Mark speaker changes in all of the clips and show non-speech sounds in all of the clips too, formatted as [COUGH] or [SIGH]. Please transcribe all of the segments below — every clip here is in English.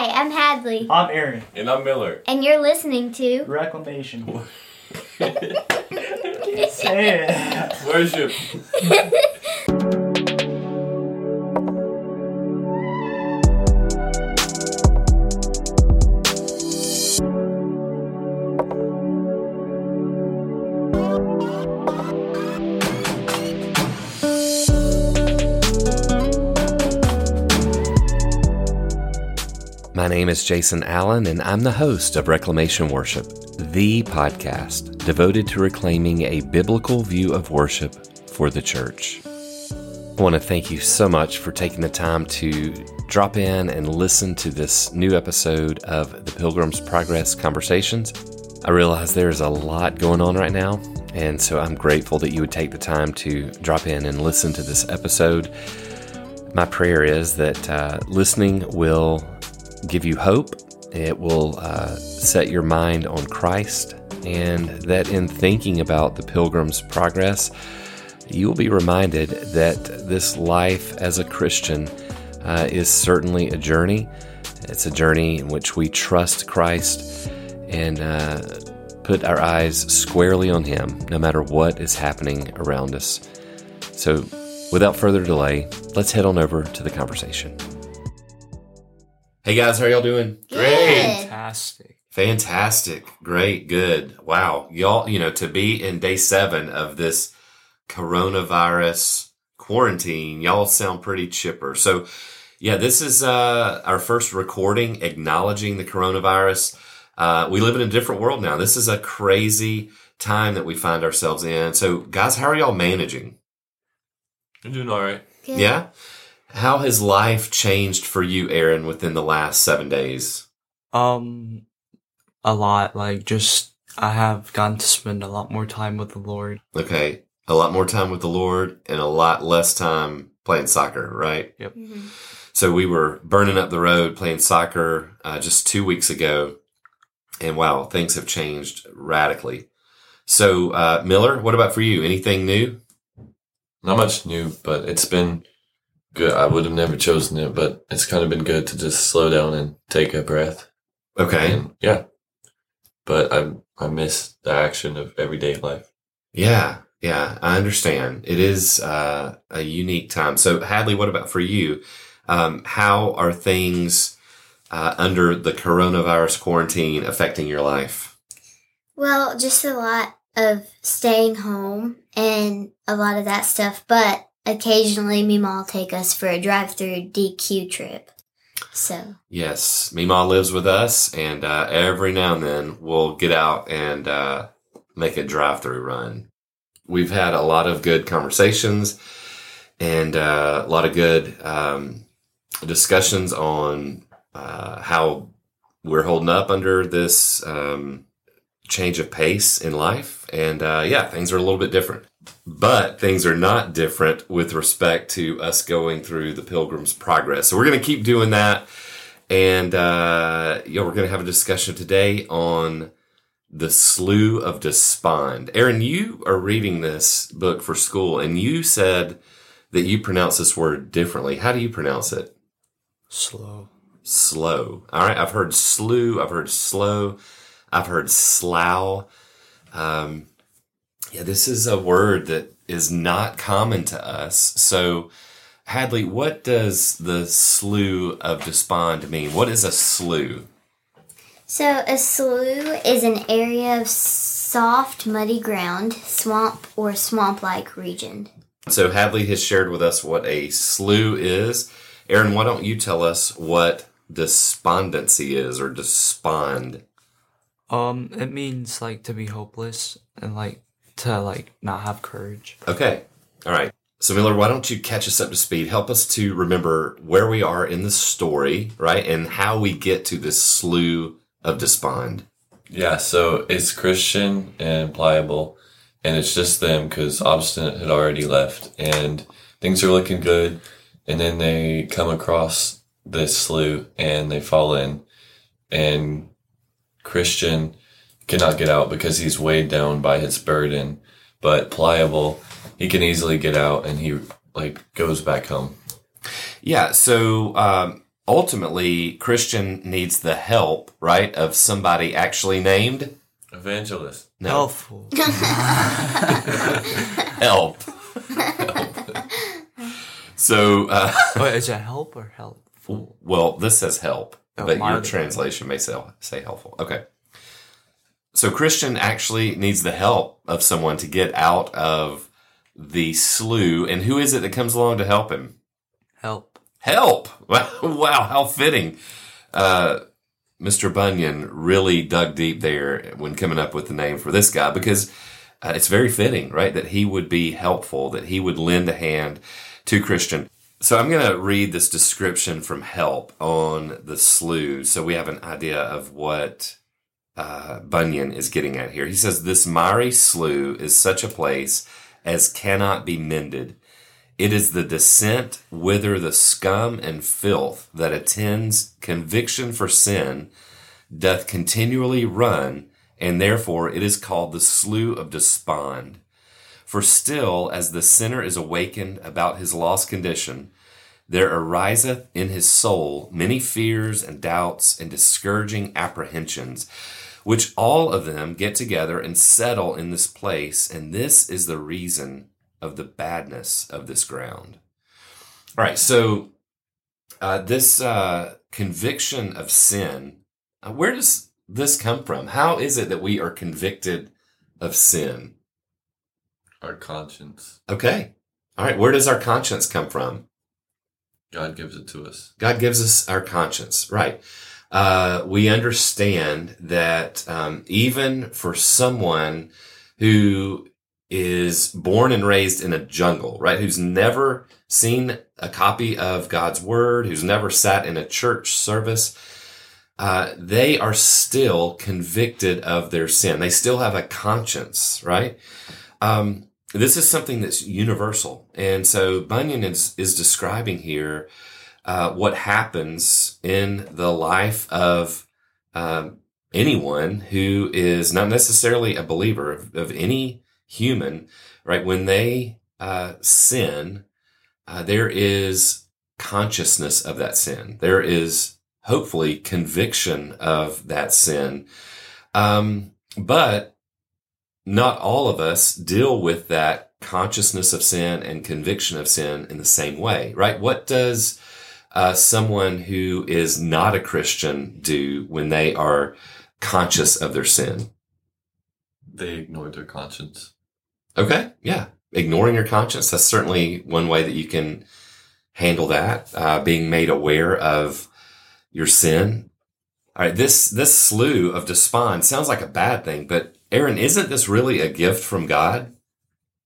Speaker 1: Hi, I'm Hadley,
Speaker 2: I'm Aaron.
Speaker 3: And I'm Miller.
Speaker 1: and you're listening to.
Speaker 2: Reclamation. [LAUGHS] [LAUGHS] Say it.
Speaker 3: Worship. [LAUGHS]
Speaker 4: name is Jason Allen, and I'm the host of Reclamation Worship, the podcast devoted to reclaiming a biblical view of worship for the church. I want to thank you so much for taking the time to drop in and listen to this new episode of the Pilgrim's Progress Conversations. I realize there's a lot going on right now, and so I'm grateful that you would take the time to drop in and listen to this episode. My prayer is that uh, listening will give you hope, it will uh, set your mind on Christ, and that in thinking about the Pilgrim's Progress, you will be reminded that this life as a Christian uh, is certainly a journey. It's a journey in which we trust Christ and uh, put our eyes squarely on Him, no matter what is happening around us. So, without further delay, let's head on over to the conversation. Hey guys, how y'all doing?
Speaker 1: Good.
Speaker 2: Fantastic.
Speaker 4: Fantastic. Great. Good. Wow. Y'all, you know, to be in day seven of this coronavirus quarantine, y'all sound pretty chipper. So, yeah, this is uh, our first recording acknowledging the coronavirus. Uh, we live in a different world now. This is a crazy time that we find ourselves in. So, guys, how are y'all managing?
Speaker 3: I'm doing all right.
Speaker 1: Good.
Speaker 4: Yeah? How has life changed for you, Aaron, within the last seven days?
Speaker 2: Um, a lot. Like, just I have gotten to spend a lot more time with the Lord.
Speaker 4: Okay. A lot more time with the Lord and a lot less time playing soccer, right?
Speaker 1: Mhm.
Speaker 4: So we were burning up the road playing soccer uh, just two weeks ago. And wow, things have changed radically. So, uh, Miller, what about for you? Anything new?
Speaker 3: Not much new, but it's been good. I would have never chosen it, but it's kind of been good to just slow down and take a breath.
Speaker 4: Okay.
Speaker 3: And yeah. But I I miss the action of everyday life.
Speaker 4: Yeah. Yeah. I understand. It is uh, a unique time. So, Hadley, what about for you? Um, how are things uh, under the coronavirus quarantine affecting your life?
Speaker 1: Well, just a lot of staying home and a lot of that stuff, but occasionally Mima will take us for a drive through DQ trip. So,
Speaker 4: Yes, Mima lives with us, and uh, every now and then we'll get out and uh, make a drive-through run. We've had a lot of good conversations and uh, a lot of good um, discussions on uh, how we're holding up under this um, change of pace in life. And uh, yeah, things are a little bit different. But things are not different with respect to us going through the Pilgrim's Progress. So we're going to keep doing that. And uh, yeah, we're going to have a discussion today on the Slough of Despond. Aaron, you are reading this book for school, and you said that you pronounce this word differently. How do you pronounce it?
Speaker 2: Slow.
Speaker 4: Slow. All right. I've heard slew. I've heard slow. I've heard slough. Um, yeah, this is a word that is not common to us. So, Hadley, what does the slough of despond mean? What is a slough?
Speaker 1: so a slough is an area of soft, muddy ground, swamp or swamp-like region.
Speaker 4: So, Hadley has shared with us what a slough is. Aaron, why don't you tell us what despondency is or despond?
Speaker 2: Um, it means like to be hopeless and like to like not have courage.
Speaker 4: Okay. All right. So, Miller, why don't you catch us up to speed? Help us to remember where we are in the story, right? And how we get to this slough of despond.
Speaker 3: Yeah, so it's Christian and Pliable, and it's just them because Obstinate had already left, and things are looking good. And then they come across this slough and they fall in, and Christian cannot get out because he's weighed down by his burden. But Pliable, he can easily get out and he like goes back home.
Speaker 4: Yeah. So, um, ultimately, Christian needs the help, right, of somebody actually named
Speaker 3: Evangelist.
Speaker 4: no
Speaker 2: Helpful. [LAUGHS]
Speaker 4: help. So, uh,
Speaker 2: Wait, is it help or helpful?
Speaker 4: well, this says help,
Speaker 2: Oh,
Speaker 4: but your
Speaker 2: mine-
Speaker 4: translation may say, say helpful. Okay. So Christian actually needs the help of someone to get out of the slough. And who is it that comes along to help him?
Speaker 2: Help.
Speaker 4: Help! [LAUGHS] Wow, how fitting. Uh, Mr. Bunyan really dug deep there when coming up with the name for this guy because uh, it's very fitting, right? That he would be helpful, that he would lend a hand to Christian. So I'm going to read this description from Help on the slough so we have an idea of what uh, Bunyan is getting at here. He says, This miry slough is such a place as cannot be mended. It is the descent whither the scum and filth that attends conviction for sin doth continually run, and therefore it is called the slough of despond. For still, as the sinner is awakened about his lost condition, there ariseth in his soul many fears and doubts and discouraging apprehensions, which all of them get together and settle in this place, and this is the reason of the badness of this ground. All right, so uh, this uh, conviction of sin, uh, where does this come from? How is it that we are convicted of sin?
Speaker 3: Our conscience.
Speaker 4: Okay. All right, where does our conscience come from?
Speaker 3: God gives it to us.
Speaker 4: God gives us our conscience, right? Uh, we understand that um, even for someone who is born and raised in a jungle, right, who's never seen a copy of God's word, who's never sat in a church service, uh, they are still convicted of their sin. They still have a conscience, right? Um, this is something that's universal. And so Bunyan is, is describing here uh, what happens in the life of um, anyone who is not necessarily a believer of, of any human, right? When they uh, sin, uh, there is consciousness of that sin. There is hopefully conviction of that sin. Um, but not all of us deal with that consciousness of sin and conviction of sin in the same way, right? What does uh, someone who is not a Christian do when they are conscious of their sin?
Speaker 3: They ignore their conscience.
Speaker 4: Okay, yeah. Ignoring your conscience, that's certainly one way that you can handle that, uh, being made aware of your sin. All right, this, this slough of despond sounds like a bad thing, but Aaron, isn't this really a gift from God?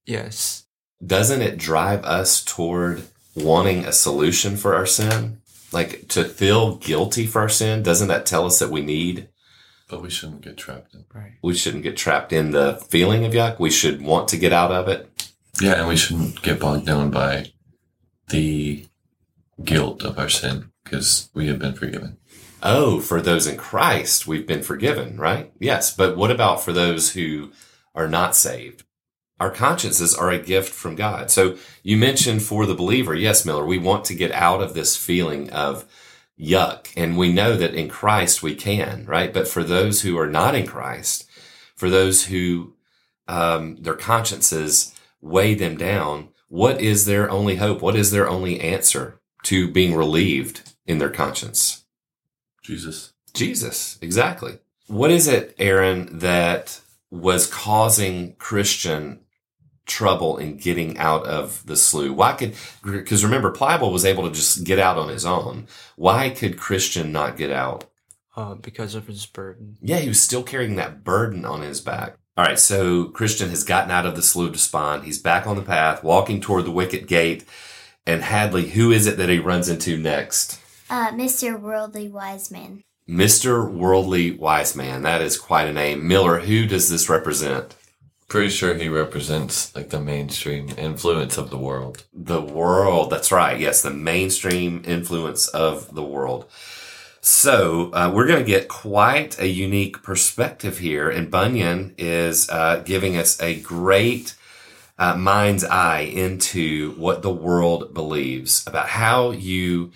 Speaker 2: Yes.
Speaker 4: Doesn't it drive us toward wanting a solution for our sin? Like to feel guilty for our sin? Doesn't that tell us that we need,
Speaker 3: But we shouldn't get trapped in.
Speaker 2: Right.
Speaker 4: we shouldn't get trapped in the feeling of yuck? We should want to get out of it.
Speaker 3: Yeah, and we shouldn't get bogged down by the guilt of our sin because we have been forgiven.
Speaker 4: Oh, for those in Christ, we've been forgiven, right? Yes. But what about for those who are not saved? Our consciences are a gift from God. So you mentioned for the believer, yes, Miller, we want to get out of this feeling of yuck. And we know that in Christ we can, right? But for those who are not in Christ, for those who, um, their consciences weigh them down, what is their only hope? What is their only answer to being relieved in their conscience?
Speaker 3: Jesus.
Speaker 4: Jesus, exactly. What is it, Aaron, that was causing Christian trouble in getting out of the slough? Why could, because remember, Pliable was able to just get out on his own. Why could Christian not get out?
Speaker 2: Uh, because of his burden.
Speaker 4: Yeah, he was still carrying that burden on his back. All right, so Christian has gotten out of the slough of despond. He's back on the path, walking toward the wicket gate. And Hadley, who is it that he runs into next?
Speaker 1: Uh, Mr. Worldly Wise Man.
Speaker 4: Mr. Worldly Wise Man. That is quite a name. Miller, who does this represent?
Speaker 3: Pretty sure he represents like the mainstream influence of the world.
Speaker 4: The world. That's right. Yes, the mainstream influence of the world. So uh, we're going to get quite a unique perspective here, and Bunyan is uh, giving us a great uh, mind's eye into what the world believes about how you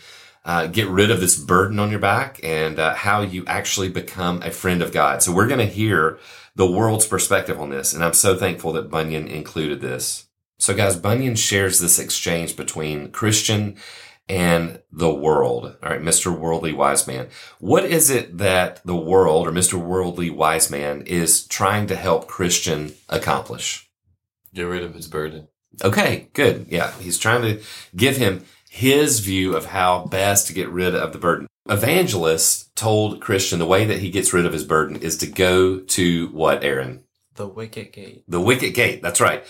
Speaker 4: uh, get rid of this burden on your back and uh, how you actually become a friend of God. So we're going to hear the world's perspective on this. And I'm so thankful that Bunyan included this. So guys, Bunyan shares this exchange between Christian and the world. All right, Mr. Worldly Wise Man. What is it that the world or Mr. Worldly Wise Man is trying to help Christian accomplish?
Speaker 3: Get rid of his burden.
Speaker 4: Okay, good. Yeah, he's trying to give him his view of how best to get rid of the burden. Evangelist told Christian the way that he gets rid of his burden is to go to what, Aaron?
Speaker 2: The wicket gate.
Speaker 4: The wicket gate. That's right.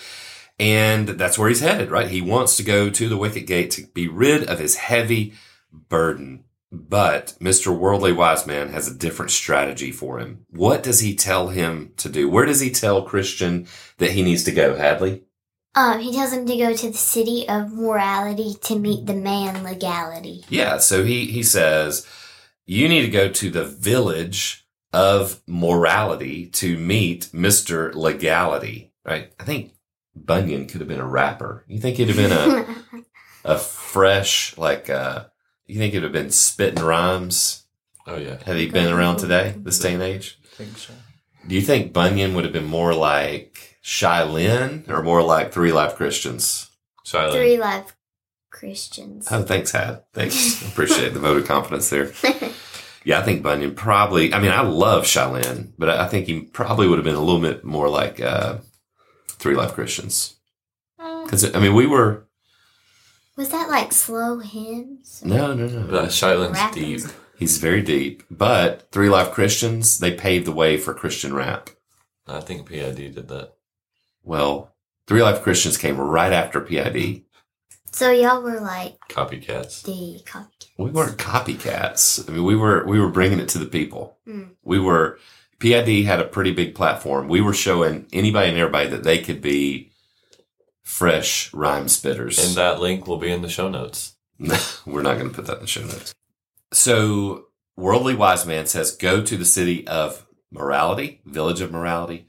Speaker 4: And that's where he's headed, right? He wants to go to the wicket gate to be rid of his heavy burden. But Mr. Worldly Wise Man has a different strategy for him. What does he tell him to do? Where does he tell Christian that he needs to go, Hadley?
Speaker 1: Um, he tells him to go to the city of morality to meet the man legality.
Speaker 4: Yeah, so he, he says, you need to go to the village of morality to meet Mr. Legality, right? I think Bunyan could have been a rapper. You think he'd have been a, [LAUGHS] a fresh, like, uh, you think it'd have been spitting rhymes?
Speaker 3: Oh yeah.
Speaker 4: Had he been around today, this day and age?
Speaker 2: I think so.
Speaker 4: Do you think Bunyan would have been more like Shai Linne or more like Three Life Christians?
Speaker 3: Silent.
Speaker 1: Three live Christians.
Speaker 4: Oh, thanks, Had. Thanks. Appreciate the vote of confidence there. [LAUGHS] Yeah, I think Bunyan probably, I mean, I love Shai Linne, but I I think he probably would have been a little bit more like, uh, Three Life Christians. Cause, I mean, we were,
Speaker 1: Was that like slow hymns?
Speaker 4: no, no, no.
Speaker 3: That Shilo's
Speaker 1: Rappers.
Speaker 3: deep.
Speaker 4: He's very deep, but Three Life Christians, they paved the way for Christian rap.
Speaker 3: I think PID did that.
Speaker 4: Well, Three Life Christians came right after PID.
Speaker 1: So y'all were like
Speaker 3: Copycats.
Speaker 1: the copycat.
Speaker 4: We weren't copycats. I mean, we were, we were bringing it to the people.
Speaker 1: Mm.
Speaker 4: We were, PID had a pretty big platform. We were showing anybody and everybody that they could be fresh rhyme spitters.
Speaker 3: And that link will be in the show notes. [LAUGHS]
Speaker 4: We're not going to put that in the show notes. So, Worldly Wise Man says, go to the city of morality, village of morality.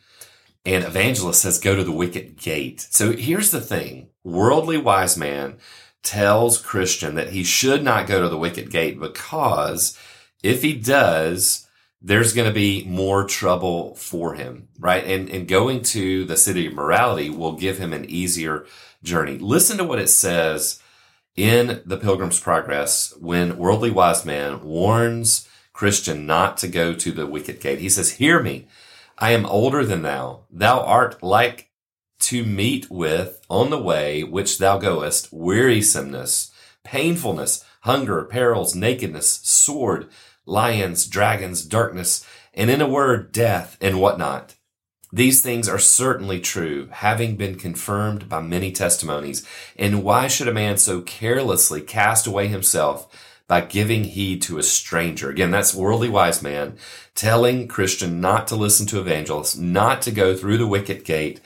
Speaker 4: And Evangelist says, go to the wicket gate. So here's the thing. Worldly Wise Man tells Christian that he should not go to the wicket gate because if he does, there's going to be more trouble for him, right? And, and going to the city of morality will give him an easier journey. Listen to what it says in the Pilgrim's Progress when Worldly Wise Man warns Christian not to go to the wicket gate. He says, hear me. I am older than thou. Thou art like to meet with on the way which thou goest wearisomeness, painfulness, hunger, perils, nakedness, sword, lions, dragons, darkness, and in a word, death and whatnot. These things are certainly true, having been confirmed by many testimonies. And why should a man so carelessly cast away himself by giving heed to a stranger? Again, that's worldly wise man telling Christian not to listen to evangelists, not to go through the wicket gate,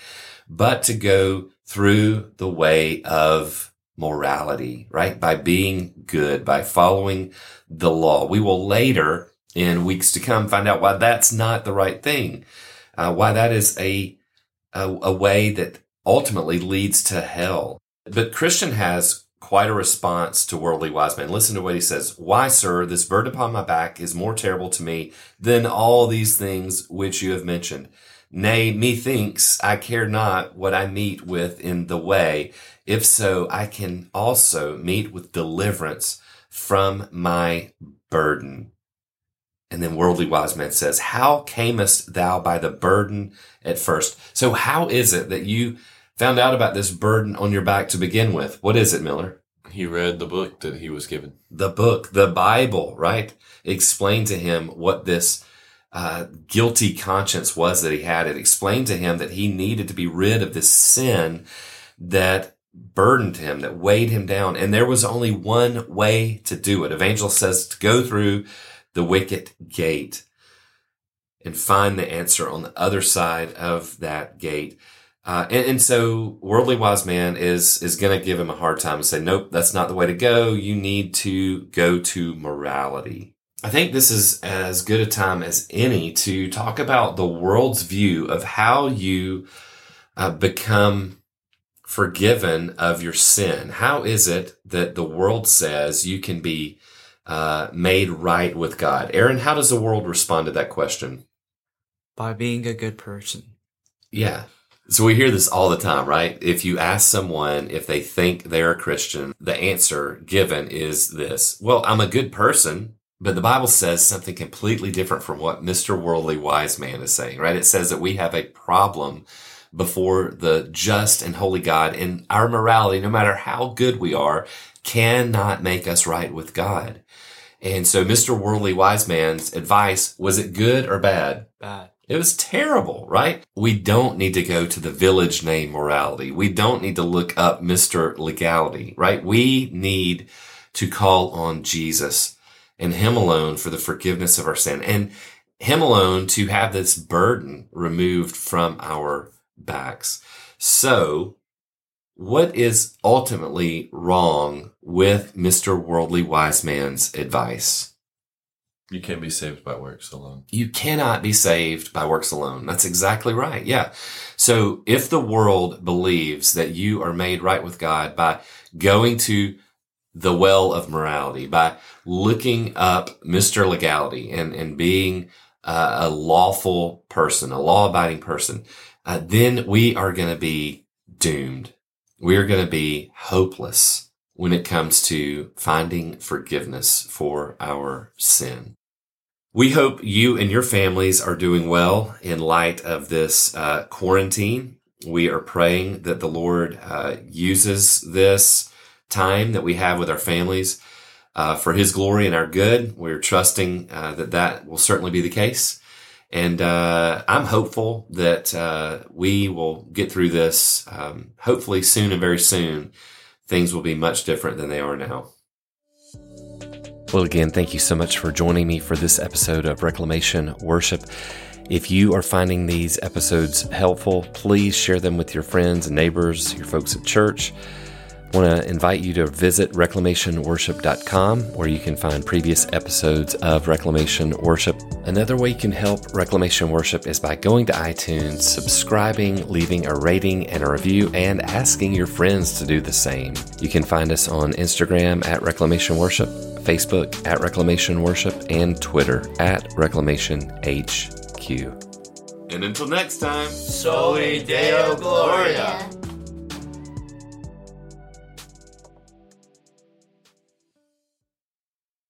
Speaker 4: but to go through the way of morality, right? By being good, by following the law. We will later in weeks to come find out why that's not the right thing. Uh, why that is a, a a way that ultimately leads to hell. But Christian has quite a response to worldly wise man. Listen to what he says. Why, sir, this burden upon my back is more terrible to me than all these things which you have mentioned. Nay, methinks I care not what I meet with in the way. If so, I can also meet with deliverance from my burden. And then worldly wise man says, how camest thou by the burden at first? So how is it that you found out about this burden on your back to begin with? What is it, Miller?
Speaker 3: He read the book that he was given.
Speaker 4: The book, the Bible, right? Explained to him what this uh, guilty conscience was that he had. It explained to him that he needed to be rid of this sin that burdened him, that weighed him down. And there was only one way to do it. Evangelist says to go through the wicket gate and find the answer on the other side of that gate. Uh, and, and so worldly wise man is, is going to give him a hard time and say, nope, that's not the way to go. You need to go to morality. I think this is as good a time as any to talk about the world's view of how you uh, become forgiven of your sin. How is it that the world says you can be uh, made right with God? Aaron, how does the world respond to that question?
Speaker 2: By being a good person.
Speaker 4: Yeah. So we hear this all the time, right? If you ask someone if they think they're a Christian, the answer given is this. Well, I'm a good person, but the Bible says something completely different from what Mr. Worldly Wise Man is saying, right? It says that we have a problem before the just and holy God and our morality, no matter how good we are, cannot make us right with God. And so Mr. Worldly Wise Man's advice, was it good or bad?
Speaker 2: Bad.
Speaker 4: It was terrible, right? We don't need to go to the village name morality. We don't need to look up Mr. Legality, right? We need to call on Jesus and Him alone for the forgiveness of our sin and Him alone to have this burden removed from our backs. So what is ultimately wrong with Mr. Worldly Wise Man's advice?
Speaker 3: You can't be saved by works alone.
Speaker 4: You cannot be saved by works alone. That's exactly right. Yeah. So if the world believes that you are made right with God by going to the well of morality, by looking up Mr. Legality and, and being uh, a lawful person, a law abiding person, uh, then we are going to be doomed. We are going to be hopeless when it comes to finding forgiveness for our sin. We hope you and your families are doing well in light of this uh, quarantine. We are praying that the Lord uh, uses this time that we have with our families uh, for His glory and our good. We're trusting uh, that that will certainly be the case. And uh, I'm hopeful that uh, we will get through this. Um, hopefully, soon and very soon, things will be much different than they are now. Well, again, thank you so much for joining me for this episode of Reclamation Worship. If you are finding these episodes helpful, please share them with your friends and neighbors, your folks at church. I want to invite you to visit reclamationworship.com where you can find previous episodes of Reclamation Worship. Another way you can help Reclamation Worship is by going to iTunes, subscribing, leaving a rating and a review, and asking your friends to do the same. You can find us on Instagram at Reclamation Worship, Facebook at Reclamation Worship, and Twitter at Reclamation HQ. And until next time,
Speaker 2: Soli Deo Gloria.